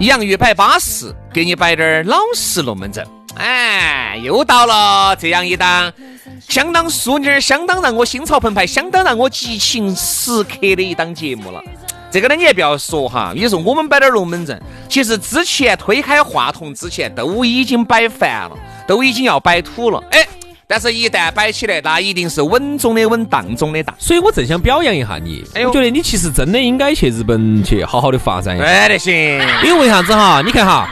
洋芋摆巴适，给你摆点儿老实龙门阵。哎，又到了这样一档相当淑女、相当让我心潮澎湃、相当让我激情时刻的一档节目了。这个呢，你也不要说哈，你说我们摆点儿龙门阵，其实之前推开话筒之前都已经摆烦了，都已经要摆土了。哎。但是，一旦摆起来，那一定是稳中的稳当中的当。所以我正想表扬一下你。哎我觉得你其实真的应该去日本去好好的发展一下。对得，行。因为为啥子哈？你看哈，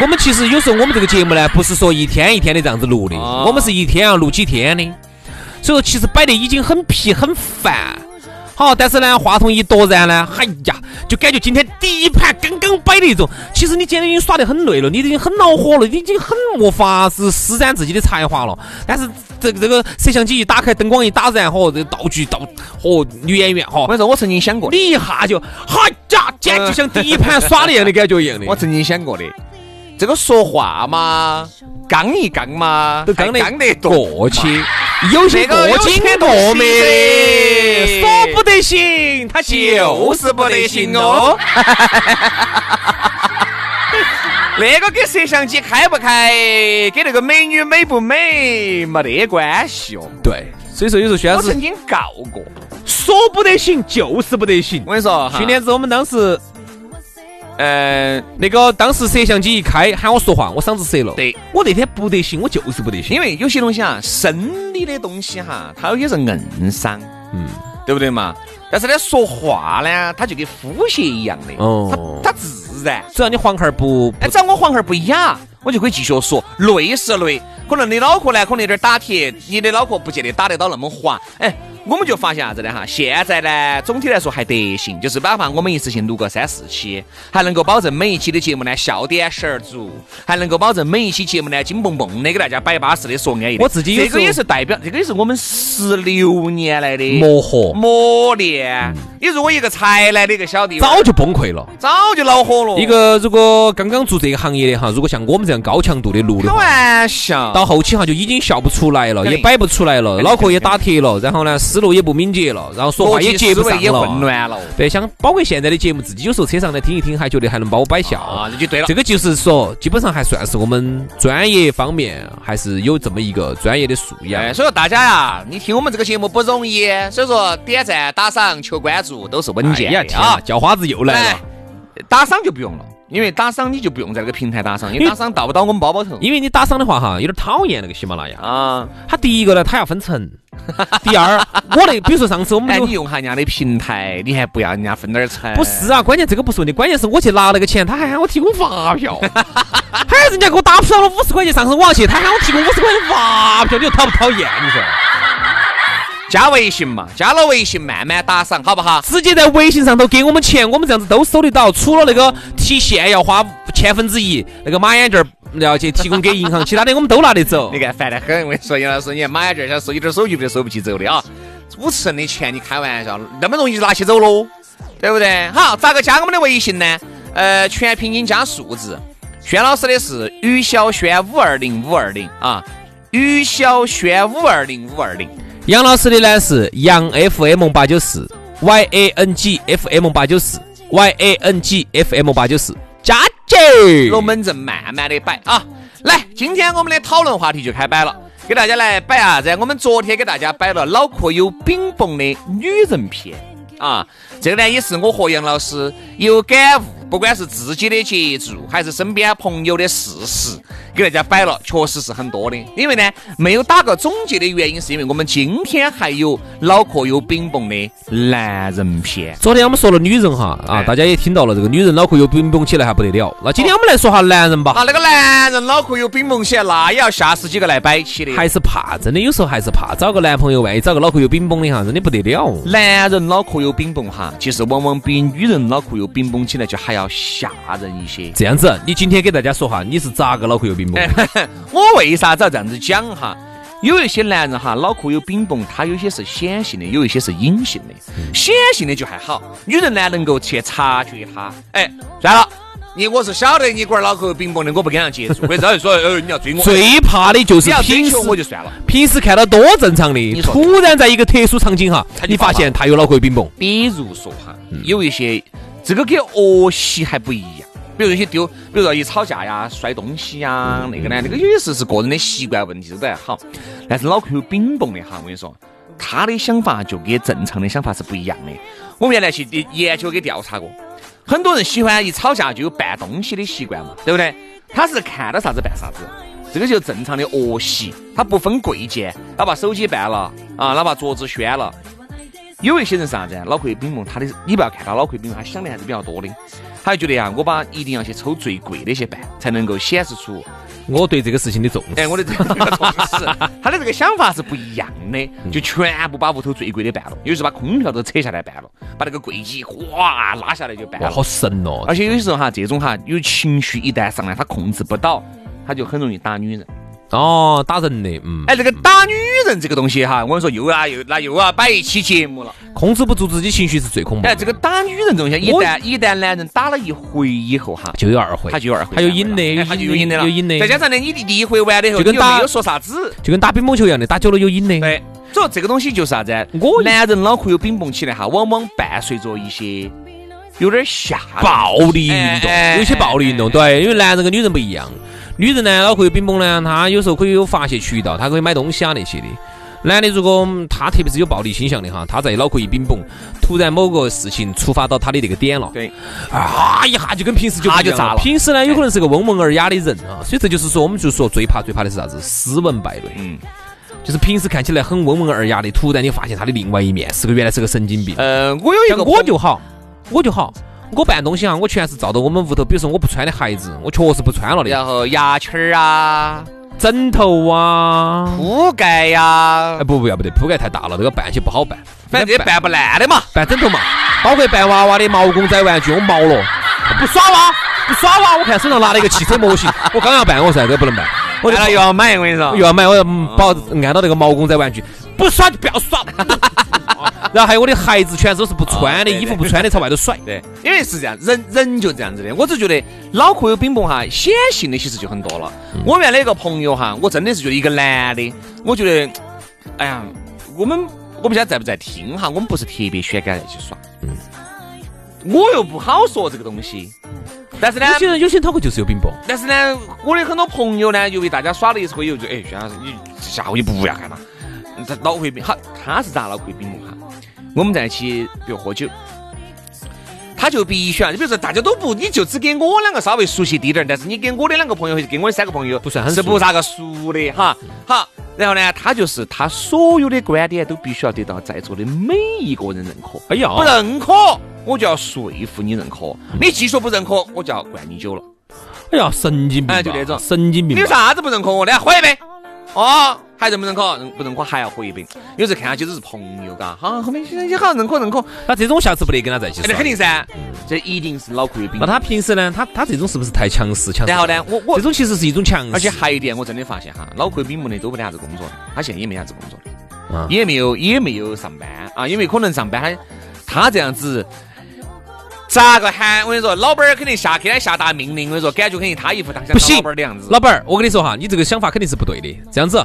我们其实有时候我们这个节目呢，不是说一天一天的这样子录的，我们是一天要录几天的。所以说，其实摆的已经很疲很烦。好，但是呢，话筒一夺然呢，哎呀，就感觉今天第一盘刚刚摆的一种。其实你今天已经耍得很累了，你已经很恼火了，你已经很没法子施展自己的才华了。但是这这个摄像机一打开，灯光一打燃，嚯，这道具道嚯，女演员嚯，我说我曾经想过，你一下就，哎呀，简直就像第一盘耍的一样的感觉一样的。我曾经想过的，这个说话嘛，刚一刚嘛，都刚得刚得过去。有些过紧过密的，说不得行，他就是不得行哦。那个跟摄像机开不开，跟那个美女美不美没得关系哦。对，所以说有时候宣我曾经告过，说不得行就是不得行。我跟你说，去年子我们当时。呃，那个当时摄像机一开喊我说话，我嗓子折了。对，我那天不得行，我就是不得行。因为有些东西啊，生理的东西哈，它有些是硬伤，嗯，对不对嘛？但是呢，说话呢，它就跟呼吸一样的，哦，它它自然。只要你黄孩儿不，哎，只要我黄孩儿不哑，我就可以继续说。累是累，可能你脑壳呢，可能有点打铁，你的脑壳不见得打得到那么滑，哎。我们就发现啥子呢？哈，现在呢，总体来说还得行，就是哪怕我们一次性录个三四期，还能够保证每一期的节目呢笑点十儿足，还能够保证每一期节目呢金蹦蹦的给大家摆巴适的说安逸。我自己这个也是代表，这个也是我们十六年来的磨合磨练。你如果一个才来的一个小弟，早就崩溃了，早就恼火了。一个如果刚刚做这个行业的哈，如果像我们这样高强度的录的，开玩笑，到后期哈就已经笑不出来了，也摆不出来了，脑壳也打铁了，然后呢。思路也不敏捷了，然后说话也接不上了，也混乱了。对，像包括现在的节目，自己有时候车上来听一听，还觉得还能把我摆笑啊，这就对了。这个就是说，基本上还算是我们专业方面还是有这么一个专业的素养。所以说大家呀，你听我们这个节目不容易，所以说点赞、打赏、求关注都是稳健的啊。叫花子又来了，打赏就不用了。因为打赏你就不用在那个平台打赏，因为打赏到不到我们包包头。因为你打赏的话哈，有点讨厌那个喜马拉雅啊。他第一个呢，他要分成；第二，我那比如说上次我们哎，你用下人家的平台，你还不要人家分点成？不是啊，关键这个不是问题，关键是我去拿那个钱，他还喊我提供发票，还人家给我打不上了五十块钱，上次我要去，他喊我提供五十块钱发票，你说讨不讨厌？你说？加微信嘛，加了微信慢慢打赏，好不好？直接在微信上头给我们钱，我们这样子都收得到。除了那个提现要花千分之一，那个马眼镜要去提供给银行，其他的我们都拿得走。你看烦得很，我跟你说，杨老师，你看马眼镜想收一点手续费都收不起走的啊！主持人的钱，你开玩笑，那么容易就拿起走喽，对不对？好，咋个加我们的微信呢？呃，全拼音加数字。轩老师的是于小轩五二零五二零啊，于小轩五二零五二零。杨老师的呢是杨 FM 八九四 Y A N G F M 八九四 Y A N G F M 八九四，加姐，龙门阵慢慢的摆啊！来，今天我们的讨论话题就开摆了，给大家来摆啥子？我们昨天给大家摆了脑壳有饼蹦的女人片，啊。这个呢，也是我和杨老师有感悟，不管是自己的接触，还是身边朋友的事实，给大家摆了，确实是很多的。因为呢，没有打个总结的原因，是因为我们今天还有脑壳有冰崩的男人篇。昨天我们说了女人哈啊，哎大家也听到了，这个女人脑壳有冰崩起来还不得了。那今天我们来说下男人吧，啊，那个男人脑壳有冰崩起来，那也要吓死几个来摆起的。还是怕，真的有时候还是怕找个男朋友，万一找个脑壳有冰崩的哈，真的不得了。男人脑壳有冰崩哈，其实往往比女人脑壳有冰崩起来就还要吓人一些。这样子，你今天给大家说哈，你是咋个脑壳有冰崩？我为啥子要这样子讲哈？有一些男人哈，脑壳有冰崩，他有些是显性的，有一些是隐性的。显性的就还好，女人呢能够去察觉他。哎，算了，你我是晓得你龟儿脑壳有冰崩的，我不跟他接触。或者说，呃，你要追我，最怕的就是平时求我就算了。平时看到多正常的，突然在一个特殊场景哈你发现他有脑壳有冰崩。比如说哈，有一些这个跟恶习还不一样。比如有些丢，比如说一吵架呀、摔东西呀，那个呢，那个有些是是个人的习惯问题，都还好。但是脑壳有冰崩的哈，我跟你说，他的想法就跟正常的想法是不一样的。我们原来去研究给调查过，很多人喜欢一吵架就有拌东西的习惯嘛，对不对？他是看到啥子拌啥子，这个就正常的恶习，他不分贵贱，他把手机绊了啊，哪怕桌子掀了。有一些人是啥子啊？脑壳有饼崩，他的你不要看他脑壳有饼崩，他想的还是比较多的。他就觉得呀，我把一定要去抽最贵的去办，才能够显示出，我对这个事情的重视。哎，我的这个 重视。他的这个想法是不一样的，就全部把屋头最贵的办了，有时候把空调都扯下来办了，把那个柜机哗拉下来就办哇，了。好神哦！而且有些时候哈，这种哈有情绪一旦上来，他控制不到，他就很容易打女人。哦，打人的，嗯，哎，这个打女人这个东西哈，我跟你说又啊又那又要摆一期节目了。控制不住自己情绪是最恐怖哎，的。这个打女人这东西，一旦一旦男人打了一回以后哈，就有二回，他就有二回，还有瘾的，哎他就有瘾的了，有瘾的，再加上呢，你第一回完了以后，就跟打没有说啥子，就跟打乒乓球一样的，打久了有瘾的。对，所以这个东西就是啥子？我男人脑壳有冰蹦起来哈，往往伴随着一些有点吓暴力运动有些暴力运动，对，因为男人跟女人不一样。女人呢，脑壳有冰崩呢，她有时候可以有发泄渠道，她可以买东西啊那些的。男的如果嗯他特别是有暴力倾向的哈，他在脑壳一冰崩，突然某个事情触发到他的那个点了，对，啊一下就跟平时就不一样他就炸了平时呢，有可能是个温文尔雅的人啊，所以这就是说，我们就说最怕最怕的是啥子？斯文败类。嗯，就是平时看起来很温文尔雅的，突然你发现他的另外一面是个原来是个神经病。呃，我有一个我就好，我就好，我办东西啊，我全是照着我们屋头，比如说我不穿的鞋子，我确实不穿了的，然后牙签儿啊、枕头啊，铺盖呀哎，不不要不得，铺盖太大了，这个办起不好办，反正这些办不烂的嘛。办枕头嘛，包括办娃娃的毛公仔玩具，我毛了，不耍哇，不耍哇，我看手上拿了一个汽车模型，我刚要办，我说这个不能办，我就又要买，我跟你说又。要买，我要嗯把按到那个毛公仔玩具，不耍就不要耍。然后还有我的孩子全都是不穿的，衣服不穿的朝外头甩。对，因为是这样，人人就这样子的。我只觉得脑壳有冰崩哈，显性的其实就很多了。我原来一个朋友哈，我真的是觉得一个男的，我觉得，哎呀，我们我不晓得在不在听哈，我们不是特别喜欢跟他在一起耍。我又不好说这个东西，但是呢，有些人有些人脑壳就是有冰雹，但是呢，我的很多朋友呢，由于大家耍了一次以后，就哎，薛老师，你下回你不要干嘛？他脑壳有饼，好，他是咋脑壳有饼崩哈？我们在一起，比如喝酒，他就必须啊，比如说大家都不，你就只给我两个稍微熟悉滴点儿，但是你给我的两个朋友，或者给我的三个朋友不算很熟是不咋个熟的哈。好，然后呢，他就是他所有的观点都必须要得到在座的每一个人认可。哎呀，不认可，我就要说服你认可。你继续不认可，我就要灌你酒了。哎呀，神经病，哎就那种神经病。你有啥子不认可我的？喝一杯。哦，还认不认可？认不认可还要回一杯。有时候看下去只是朋友，嘎，好，后面也好认可认可，那这种下次不得跟他在一起。那肯定噻，这一定是脑壳有病那。他平时呢？他他这种是不是太强势？强势。然后呢，我我这种其实是一种强势，而且还有一点，我真的发现哈，脑壳有病的都不得啥子工作，他现在也没啥子工作也没有也没有上班啊，因为可能上班他他这样子。咋个喊？我跟你说，老板儿肯定下给他下达命令。我跟你说，感觉肯定他一副当老板儿的样子。老板儿，我跟你说哈，你这个想法肯定是不对的。这样子，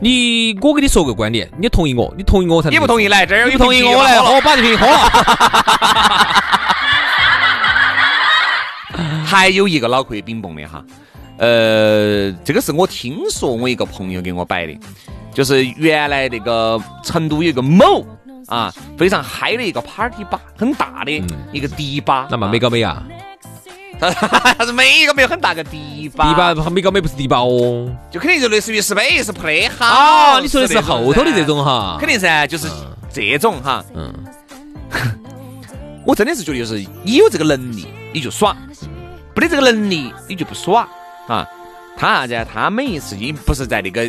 你我给你说个观点，你同意我，你同意我才能你不同意来这儿有你不同意我来，瓶啤酒喝我把这瓶喝了。还有一个脑壳有饼崩的哈，呃，这个是我听说我一个朋友给我摆的，就是原来那个成都有一个某啊，非常嗨的一个 party 吧，很大的一个迪吧。那么没搞没啊？他是每一个没有很大个迪吧？迪吧每个没不是迪吧哦，就肯定就类似于 space play 哈。哦，你说的是后头的这种哈？肯定噻，就是这种哈。嗯。我真的是觉得，就是你有这个能力你就耍，没得这个能力你就不耍啊。他啥子？他每一次你不是在那个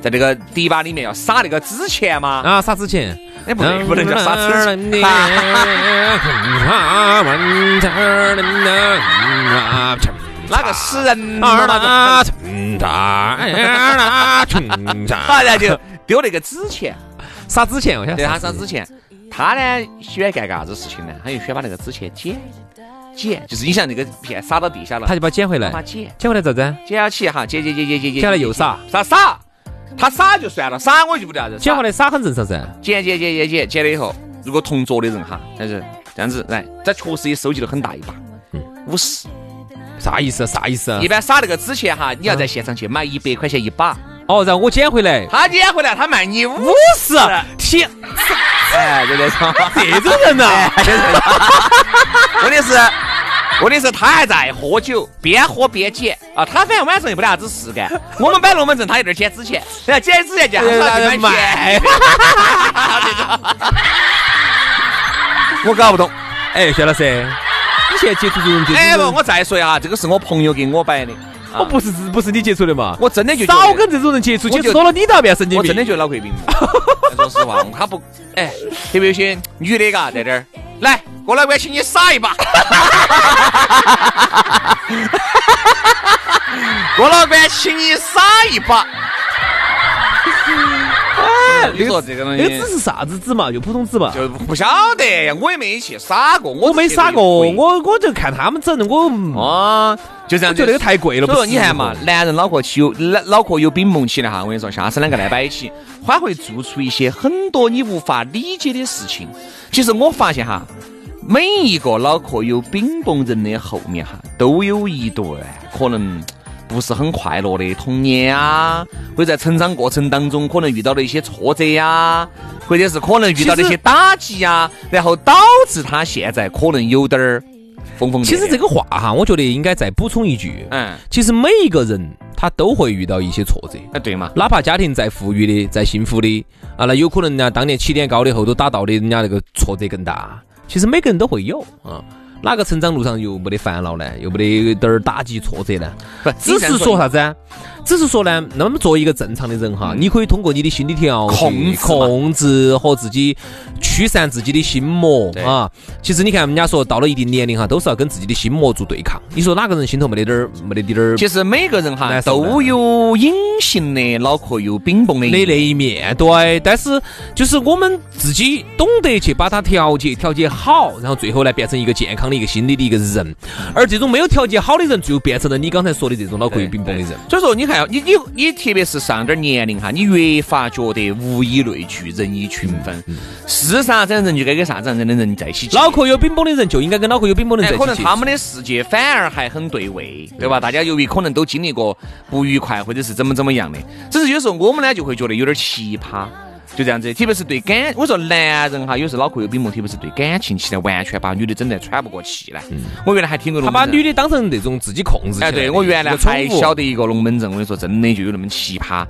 在那个迪吧里面要撒那个纸钱吗？啊，撒纸钱。哎，不对，不能叫撒纸钱。哪个死人？啊，然后就丢那个纸钱，撒纸钱，我想对他撒纸钱。他呢喜欢干个啥子事情呢？他就喜欢把那个纸钱捡捡，就是你像那个片撒到地下了，他就把捡回来，把捡捡回来咋子？捡起哈，捡捡捡捡捡捡，捡来又撒，撒撒，他撒就算了，撒我就不得啥子。捡回来撒很正常噻。捡捡捡捡捡捡了以后，如果同桌的人哈，但是这样子来，这确实也收集了很大一把，五十，啥意思？啥意思？一般撒那个纸钱哈，你要在现场去买一百块钱一把。哦，然后我捡回来，他捡回来，他卖你五十，天，哎，就这种，这种人呐，问题 是，问题是，他还在喝酒，边喝边捡啊，他反正晚上又没得啥子事干，我们摆龙门阵，他有点捡纸钱，然后捡纸钱就 我搞不懂，哎，薛老师，你现在接触这种哎不，我再说一下，这个是我朋友给我摆的。我不是不是你接触的嘛？我真的就少跟这种人接触，接触多了你都要变神经病。我真的觉得脑壳病。说实话，他不哎，特别有些女的嘎在这儿，来，郭老倌，请你撒一把。郭老倌，请你撒一把。你说这个东西，那纸是啥子纸嘛？就普通纸嘛？就不晓得，我也没去撒过，我没撒过，我我就看他们整的，我啊，就这样，觉得那个太贵了。所以说，你看嘛，男人脑壳起有脑脑壳有冰蒙起来哈，我跟你说，下次两个来摆一起，他会做出一些很多你无法理解的事情。其实我发现哈，每一个脑壳有冰崩人的后面哈，都有一段可能。不是很快乐的童年啊，或者在成长过程当中可能遇到的一些挫折呀，或者是可能遇到的一些打击呀，然后导致他现在可能有点儿疯疯。其实这个话哈，我觉得应该再补充一句，嗯，其实每一个人他都会遇到一些挫折，哎，对嘛，哪怕家庭再富裕的、再幸福的啊，那有可能呢，当年起点高的后头打到的人家那个挫折更大。其实每个人都会有啊。哪个成长路上又没得烦恼呢？又没得点儿打击挫折呢？不，只是说啥子？只是说呢，那么作为一个正常的人哈，你可以通过你的心理调控、控制和自己驱散自己的心魔啊。其实你看，人家说到了一定年龄哈，都是要跟自己的心魔做对抗。你说哪个人心头没得点儿、没得点儿？其实每个人哈都有隐形的脑壳有冰崩的那一面，对。但是就是我们自己懂得去把它调节、调节好，然后最后呢变成一个健康的一个心理的一个人。而这种没有调节好的人，就变成了你刚才说的这种脑壳有冰崩的人。所以说，你看。你你你，特别是上点年龄哈，你越发觉得物以类聚，人以群分。是啥子样人就该跟啥子样人的人在一起。脑壳有冰崩的人就应该跟脑壳有冰崩的人在一起。可能他们的世界反而还很对位，对吧？大家由于可能都经历过不愉快，或者是怎么怎么样的，只是有时候我们呢就会觉得有点奇葩。就这样子，特别是对感，我说男人哈，有时候脑壳有病嘛，特别是对感情，现在完全把女的整得喘不过气来。我原来还听过，他把女的当成那种自己控制。哎，对我原来还晓得一个龙门阵，我跟你说，真的就有那么奇葩。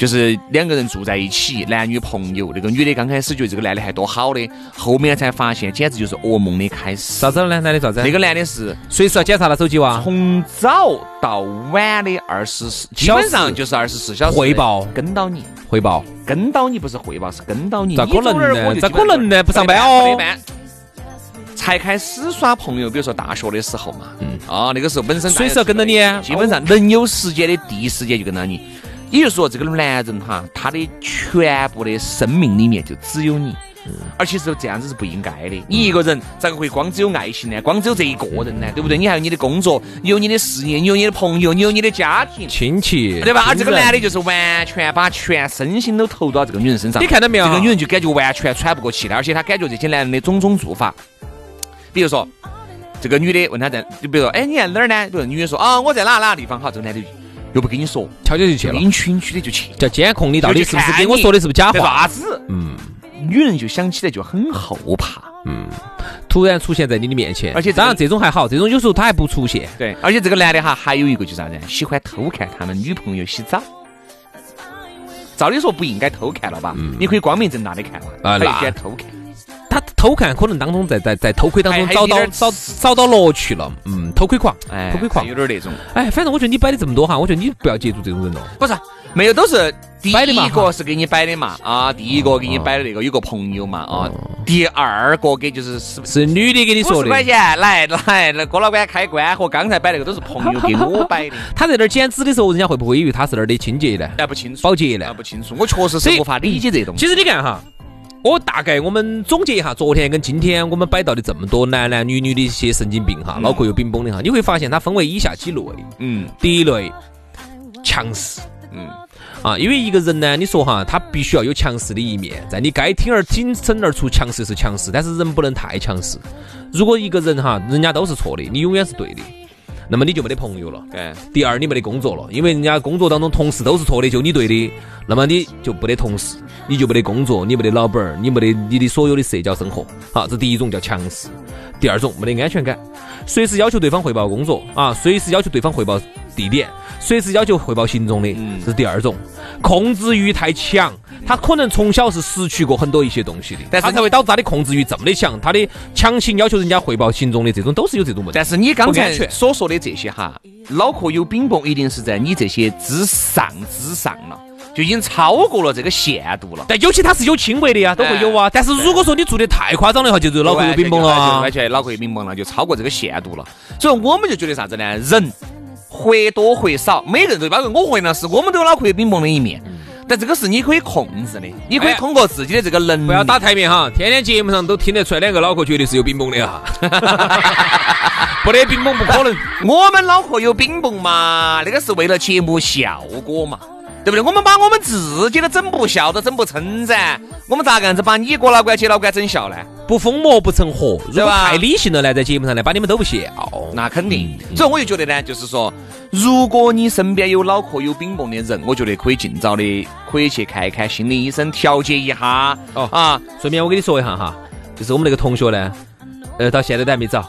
就是两个人住在一起，男女朋友。那个女的刚开始觉得这个男的还多好的，后面才发现简直就是噩梦的开始。啥子呢？男的啥子？那个男的是随时要检查他手机哇？从早到晚的二十四，基本上就是二十四小时汇报跟到你，汇报跟到你不是汇报是跟到你。咋可能呢？咋可能呢？不上班哦？才开始耍朋友，比如说大学的时候嘛。嗯。啊，那个时候本身随时要跟到你，基本上能有时间的第一时间就跟到你。也就是说，这个男人哈，他的全部的生命里面就只有你，而且是这样子是不应该的。你一个人咋个会光只有爱情呢？光只有这一个人呢？对不对？你还有你的工作，你有你的事业，你有你的朋友，你有你的家庭、亲戚，对吧？而这个男的就是完全把全身心都投到这个女人身上。你看到没有？这个女人就感觉完全喘不过气来，而且她感觉这些男人的种种做法，比如说这个女的问他在，就比如说，哎，你在哪儿呢？比如女的说，啊，我在哪哪个地方？好，这个男的。又不跟你说，悄悄就去了，引群区的就去，叫监控你到底是不是跟我说的是不是假话？啥子？嗯，女人就想起来就很后怕。嗯突然出现在你的面前，而且这个当然这种还好，这种有时候他还不出现。对，而且这个男的哈，还有一个就是啥子？喜欢偷看他们女朋友洗澡。照理说不应该偷看了吧？嗯你可以光明正大的看嘛，他就喜欢偷看。他偷看可能当中在在在偷窥当中找到找找到乐趣了，嗯，偷窥狂，哎偷窥狂有。点那种。哎，反正我觉得你摆的这么多哈，我觉得你不要接触这种人了。不是，没有都是第摆的嘛一个是给你摆的嘛，啊，第一个给你摆的那个有个朋友嘛，啊，第二个给就是是是女的给你说的，十块钱，来来，那郭老板开关和刚才摆那个都是朋友给我摆的，他在那儿剪纸的时候，人家会不会以为他是那儿的清洁呢？哎，不清楚，保洁呢啊，？不清楚，我确实是无法理解这东西。其实你看哈，我大概我们总结一下昨天跟今天我们摆到的这么多男男女女的一些神经病哈，脑壳有冰崩的哈，你会发现它分为以下几类。嗯第一类，强势。嗯，啊，因为一个人呢，你说哈，他必须要有强势的一面，在你该挺而挺身而出，强势是强势，但是人不能太强势。如果一个人哈，人家都是错的，你永远是对的，那么你就没得朋友了。哎，第二，你没得工作了，因为人家工作当中同事都是错的，就你对的，那么你就没得同事，你就没得工作，你没得老板儿，你没得你的所有的社交生活。好，这第一种叫强势。第二种没得安全感，随时要求对方汇报工作啊，随时要求对方汇报地点，随时要求汇报行踪的，这是第二种。控制欲太强，他可能从小是失去过很多一些东西的，但是他才会导致他的控制欲这么的强，他的强行要求人家汇报行踪的这种都是有这种问题。但是你刚才所说的这些哈，脑壳有饼崩，一定是在你这些之上之上了，就已经超过了这个限度了。但有些他是有轻微的呀，都会有啊。但是如果说你做的太夸张的话，就是脑壳有冰崩了啊而。且脑壳有冰崩了，就超过这个限度了。所以我们就觉得啥子呢？人或多或少，每个人都包括我和杨老师，我们都有脑壳有冰崩的一面。但这个是你可以控制的，你可以哎通过自己的这个能力。不要打台面哈，天天节目上都听得出来，两个脑壳绝对是有冰崩的哈。不得冰崩不可能。我们脑壳有冰崩嘛，那个是为了节目效果嘛，对不对？我们把我们自己都整不笑，都整不撑噻，我们咋个样子把你哥老倌、姐老倌整笑呢？不疯魔不成活，如果太理性了呢，在节目上呢，把你们都不笑。那肯定。所以我就觉得呢，就是说，如果你身边有脑壳有饼崩的人，我觉得可以尽早的可以去看一看心理医生，调节一下。哦啊顺便我跟你说一下哈，就是我们那个同学呢，呃，到现在都还没找，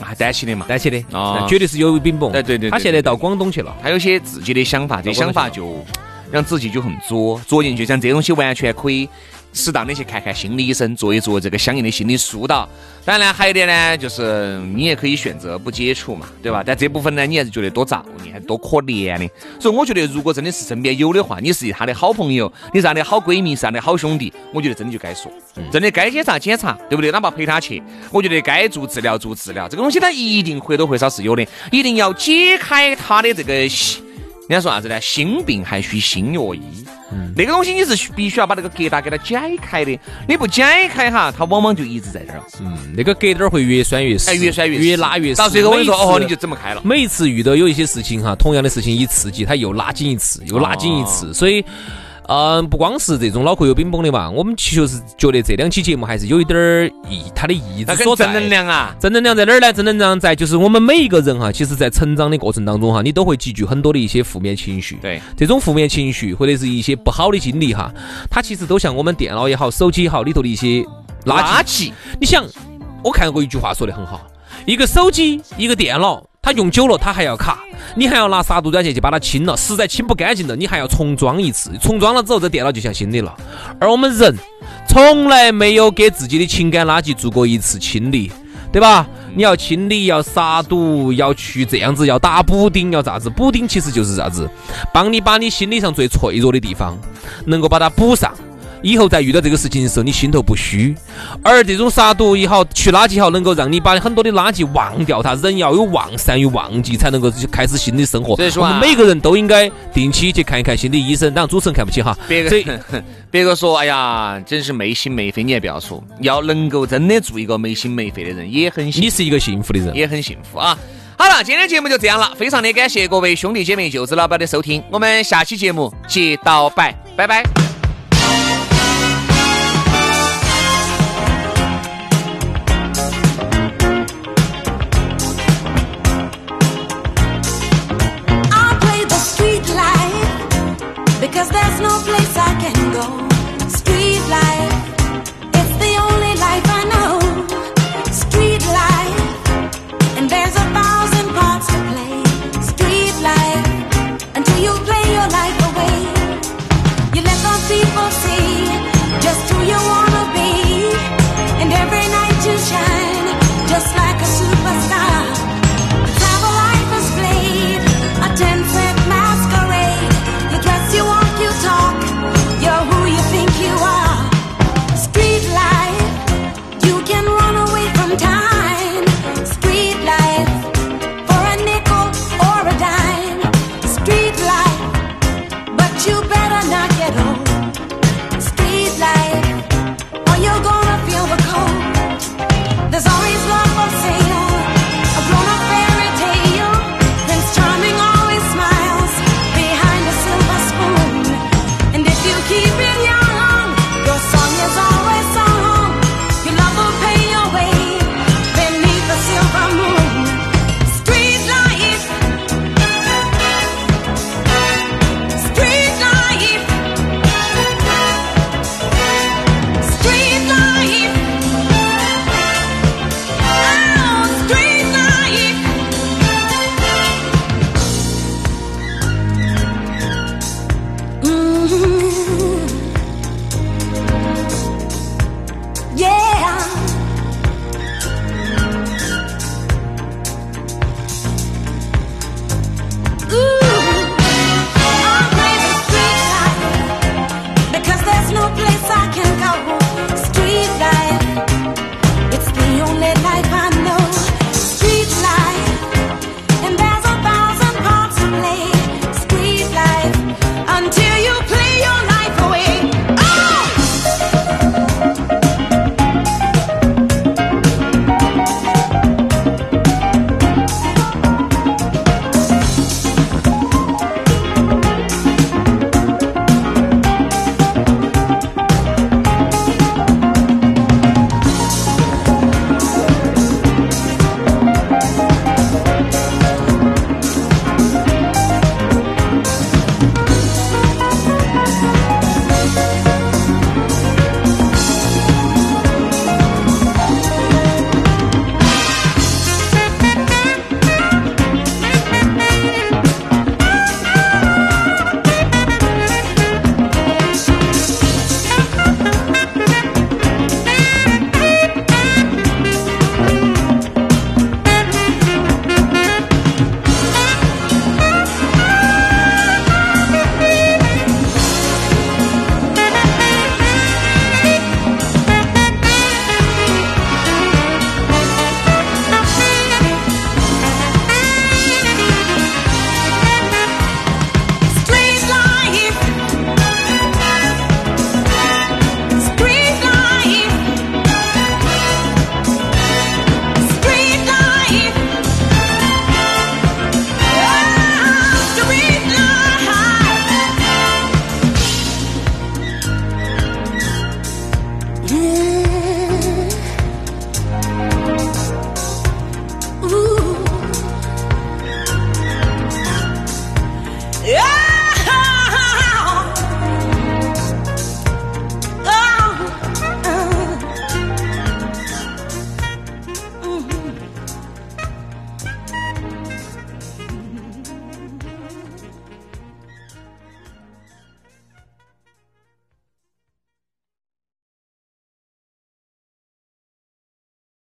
啊，担起的嘛，担起的，啊绝对是有饼崩。对对对对他现在到广东去了。他有些自己的想法，这想法就让自己就很作，作进去。像这东西完全可以适当的去看看心理医生，做一做这个相应的心理疏导。当然呢，还有一点呢，就是你也可以选择不接触嘛，对吧？但这部分呢，你还是觉得多造孽，还多可怜的。所以我觉得，如果真的是身边有的话，你是他的好朋友，你是他的好闺蜜，是他的好兄弟，我觉得真的就该说，真的该检查检查，对不对？哪怕陪他去，我觉得该做治疗做治疗，这个东西他一定或多或少是有的，一定要解开他的这个心。人家说啥子呢？心病还需心药医。那个东西你是必须要把那个疙瘩给它解开的，你不解开哈，它往往就一直在这儿，嗯，那个疙瘩儿会越拴越死，哎，越酸越越拉越死。到最后我跟你说，哦，你就整不开了。每一次遇到有一些事情哈，同样的事情一刺激，它又拉紧一次，又拉紧一次，所以。嗯，不光是这种脑壳有冰崩的嘛，我们其实是觉得这两期节目还是有一点儿意，它的意义所在。跟正能量啊，正能量在哪儿呢？正能量在就是我们每一个人哈，其实在成长的过程当中哈，你都会积聚很多的一些负面情绪。对，这种负面情绪或者是一些不好的经历哈，它其实都像我们电脑也好、手机也好里头的一些垃圾。垃圾，你想，我看过一句话说的很好，一个手机，一个电脑，它用久了它还要卡，你还要拿杀毒软件去把它清了，实在清不干净了，你还要重装一次，重装了之后这电脑就像新的了。而我们人从来没有给自己的情感垃圾做过一次清理。对吧？你要清理，要杀毒，要去这样子，要打补丁，要咋子？补丁其实就是啥子？帮你把你心理上最脆弱的地方，能够把它补上。以后在遇到这个事情的时候，你心头不虚。而这种杀毒也好，去垃圾也好，能够让你把很多的垃圾忘掉它。人要有忘，善于忘记，才能够开始新的生活。所以说啊我们每个人都应该定期去看一看心理医生。当然，主持人看不起哈。别个 别个说，哎呀，真是没心没肺，你也不要说，要能够真的做一个没心没肺的人，也很幸你是一个幸福的人。也很幸福啊。好了，今天节目就这样了，非常的感谢各位兄弟姐妹、舅子老板的收听，我们下期节目接到摆，拜拜。